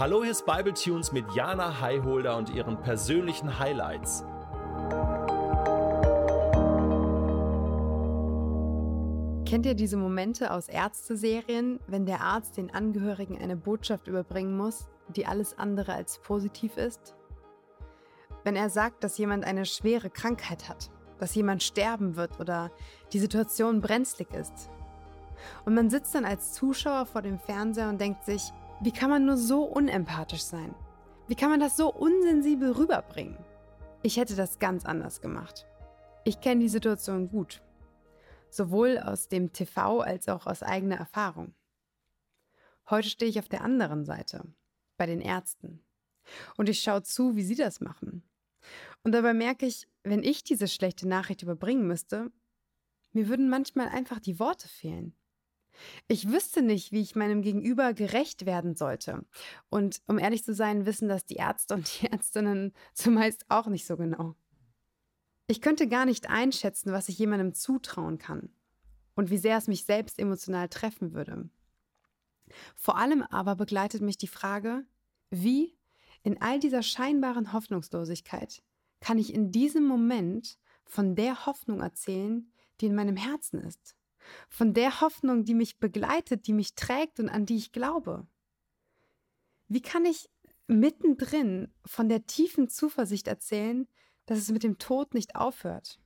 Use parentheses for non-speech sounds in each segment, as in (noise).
Hallo, hier ist Bible Tunes mit Jana Highholder und ihren persönlichen Highlights. Kennt ihr diese Momente aus Ärzteserien, wenn der Arzt den Angehörigen eine Botschaft überbringen muss, die alles andere als positiv ist? Wenn er sagt, dass jemand eine schwere Krankheit hat, dass jemand sterben wird oder die Situation brenzlig ist. Und man sitzt dann als Zuschauer vor dem Fernseher und denkt sich, wie kann man nur so unempathisch sein? Wie kann man das so unsensibel rüberbringen? Ich hätte das ganz anders gemacht. Ich kenne die Situation gut sowohl aus dem TV als auch aus eigener Erfahrung. Heute stehe ich auf der anderen Seite, bei den Ärzten. Und ich schaue zu, wie sie das machen. Und dabei merke ich, wenn ich diese schlechte Nachricht überbringen müsste, mir würden manchmal einfach die Worte fehlen. Ich wüsste nicht, wie ich meinem Gegenüber gerecht werden sollte. Und um ehrlich zu sein, wissen das die Ärzte und die Ärztinnen (laughs) zumeist auch nicht so genau. Ich könnte gar nicht einschätzen, was ich jemandem zutrauen kann und wie sehr es mich selbst emotional treffen würde. Vor allem aber begleitet mich die Frage, wie in all dieser scheinbaren Hoffnungslosigkeit kann ich in diesem Moment von der Hoffnung erzählen, die in meinem Herzen ist, von der Hoffnung, die mich begleitet, die mich trägt und an die ich glaube. Wie kann ich mittendrin von der tiefen Zuversicht erzählen, dass es mit dem Tod nicht aufhört?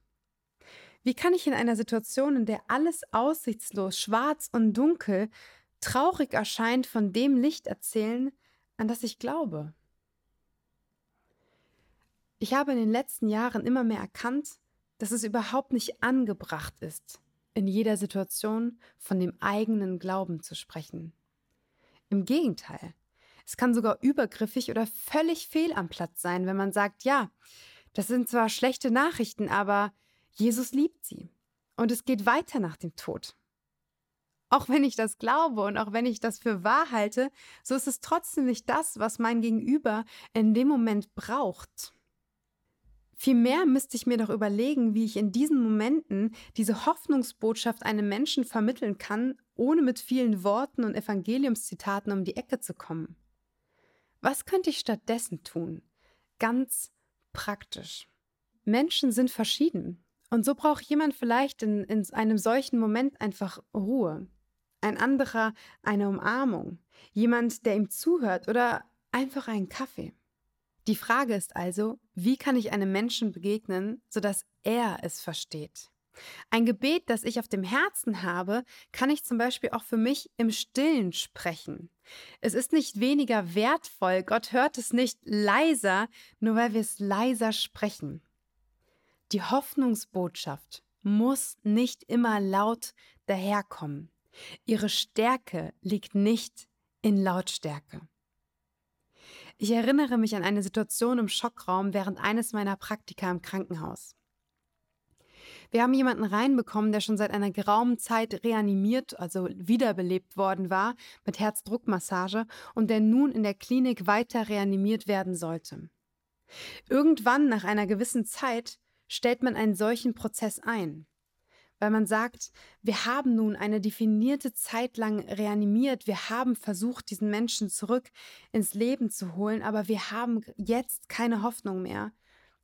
Wie kann ich in einer Situation, in der alles aussichtslos, schwarz und dunkel, traurig erscheint, von dem Licht erzählen, an das ich glaube? Ich habe in den letzten Jahren immer mehr erkannt, dass es überhaupt nicht angebracht ist, in jeder Situation von dem eigenen Glauben zu sprechen. Im Gegenteil, es kann sogar übergriffig oder völlig fehl am Platz sein, wenn man sagt, ja, das sind zwar schlechte Nachrichten, aber Jesus liebt sie. Und es geht weiter nach dem Tod. Auch wenn ich das glaube und auch wenn ich das für wahr halte, so ist es trotzdem nicht das, was mein Gegenüber in dem Moment braucht. Vielmehr müsste ich mir doch überlegen, wie ich in diesen Momenten diese Hoffnungsbotschaft einem Menschen vermitteln kann, ohne mit vielen Worten und Evangeliumszitaten um die Ecke zu kommen. Was könnte ich stattdessen tun? Ganz praktisch. Menschen sind verschieden. Und so braucht jemand vielleicht in, in einem solchen Moment einfach Ruhe. Ein anderer eine Umarmung. Jemand, der ihm zuhört oder einfach einen Kaffee. Die Frage ist also, wie kann ich einem Menschen begegnen, sodass er es versteht? Ein Gebet, das ich auf dem Herzen habe, kann ich zum Beispiel auch für mich im Stillen sprechen. Es ist nicht weniger wertvoll, Gott hört es nicht leiser, nur weil wir es leiser sprechen. Die Hoffnungsbotschaft muss nicht immer laut daherkommen. Ihre Stärke liegt nicht in Lautstärke. Ich erinnere mich an eine Situation im Schockraum während eines meiner Praktika im Krankenhaus. Wir haben jemanden reinbekommen, der schon seit einer geraumen Zeit reanimiert, also wiederbelebt worden war mit Herzdruckmassage und der nun in der Klinik weiter reanimiert werden sollte. Irgendwann nach einer gewissen Zeit stellt man einen solchen Prozess ein. Weil man sagt, wir haben nun eine definierte Zeit lang reanimiert, wir haben versucht, diesen Menschen zurück ins Leben zu holen, aber wir haben jetzt keine Hoffnung mehr,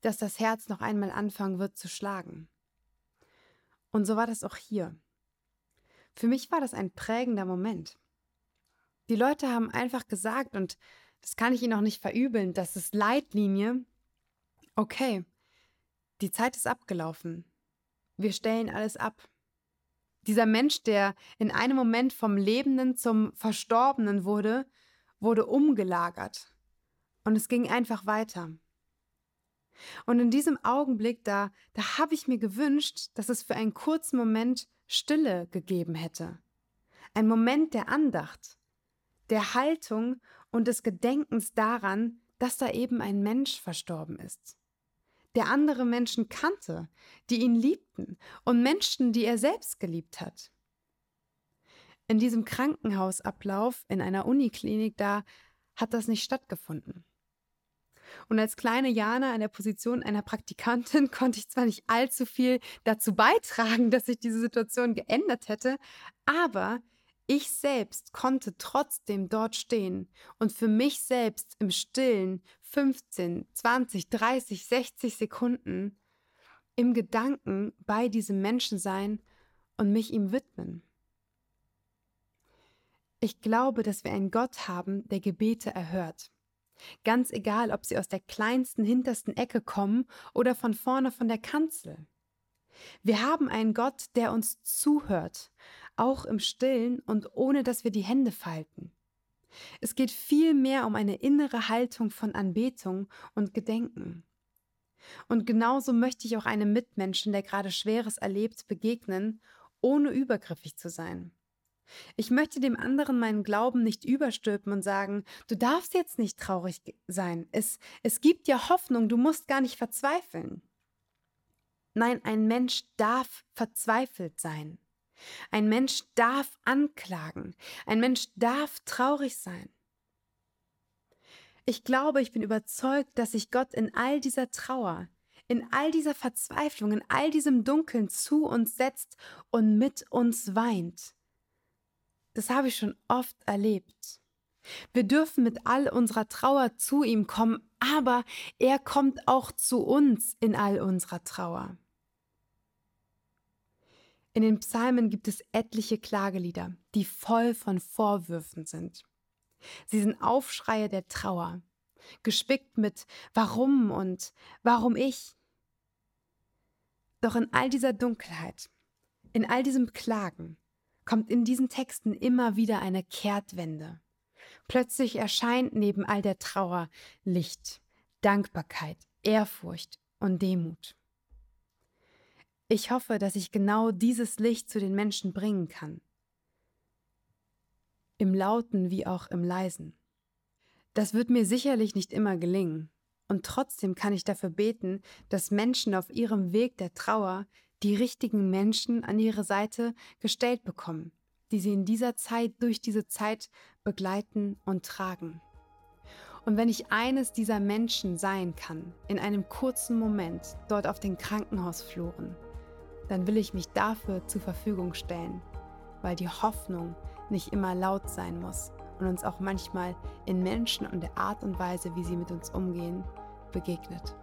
dass das Herz noch einmal anfangen wird zu schlagen. Und so war das auch hier. Für mich war das ein prägender Moment. Die Leute haben einfach gesagt, und das kann ich ihnen auch nicht verübeln, das ist Leitlinie, okay, die Zeit ist abgelaufen. Wir stellen alles ab. Dieser Mensch, der in einem Moment vom Lebenden zum Verstorbenen wurde, wurde umgelagert. Und es ging einfach weiter. Und in diesem Augenblick, da, da habe ich mir gewünscht, dass es für einen kurzen Moment Stille gegeben hätte. Ein Moment der Andacht, der Haltung und des Gedenkens daran, dass da eben ein Mensch verstorben ist. Der andere Menschen kannte, die ihn liebten und Menschen, die er selbst geliebt hat. In diesem Krankenhausablauf in einer Uniklinik, da hat das nicht stattgefunden. Und als kleine Jana in der Position einer Praktikantin (laughs) konnte ich zwar nicht allzu viel dazu beitragen, dass sich diese Situation geändert hätte, aber Ich selbst konnte trotzdem dort stehen und für mich selbst im stillen 15, 20, 30, 60 Sekunden im Gedanken bei diesem Menschen sein und mich ihm widmen. Ich glaube, dass wir einen Gott haben, der Gebete erhört. Ganz egal, ob sie aus der kleinsten, hintersten Ecke kommen oder von vorne von der Kanzel. Wir haben einen Gott, der uns zuhört, auch im Stillen und ohne dass wir die Hände falten. Es geht vielmehr um eine innere Haltung von Anbetung und Gedenken. Und genauso möchte ich auch einem Mitmenschen, der gerade Schweres erlebt, begegnen, ohne übergriffig zu sein. Ich möchte dem anderen meinen Glauben nicht überstülpen und sagen, du darfst jetzt nicht traurig sein. Es, es gibt ja Hoffnung, du musst gar nicht verzweifeln. Nein, ein Mensch darf verzweifelt sein. Ein Mensch darf anklagen. Ein Mensch darf traurig sein. Ich glaube, ich bin überzeugt, dass sich Gott in all dieser Trauer, in all dieser Verzweiflung, in all diesem Dunkeln zu uns setzt und mit uns weint. Das habe ich schon oft erlebt. Wir dürfen mit all unserer Trauer zu ihm kommen, aber er kommt auch zu uns in all unserer Trauer. In den Psalmen gibt es etliche Klagelieder, die voll von Vorwürfen sind. Sie sind Aufschreie der Trauer, gespickt mit Warum und Warum ich. Doch in all dieser Dunkelheit, in all diesem Klagen, kommt in diesen Texten immer wieder eine Kehrtwende. Plötzlich erscheint neben all der Trauer Licht, Dankbarkeit, Ehrfurcht und Demut. Ich hoffe, dass ich genau dieses Licht zu den Menschen bringen kann. Im Lauten wie auch im Leisen. Das wird mir sicherlich nicht immer gelingen, und trotzdem kann ich dafür beten, dass Menschen auf ihrem Weg der Trauer die richtigen Menschen an ihre Seite gestellt bekommen, die sie in dieser Zeit durch diese Zeit begleiten und tragen. Und wenn ich eines dieser Menschen sein kann, in einem kurzen Moment dort auf den Krankenhausfluren, dann will ich mich dafür zur Verfügung stellen, weil die Hoffnung nicht immer laut sein muss und uns auch manchmal in Menschen und der Art und Weise, wie sie mit uns umgehen, begegnet.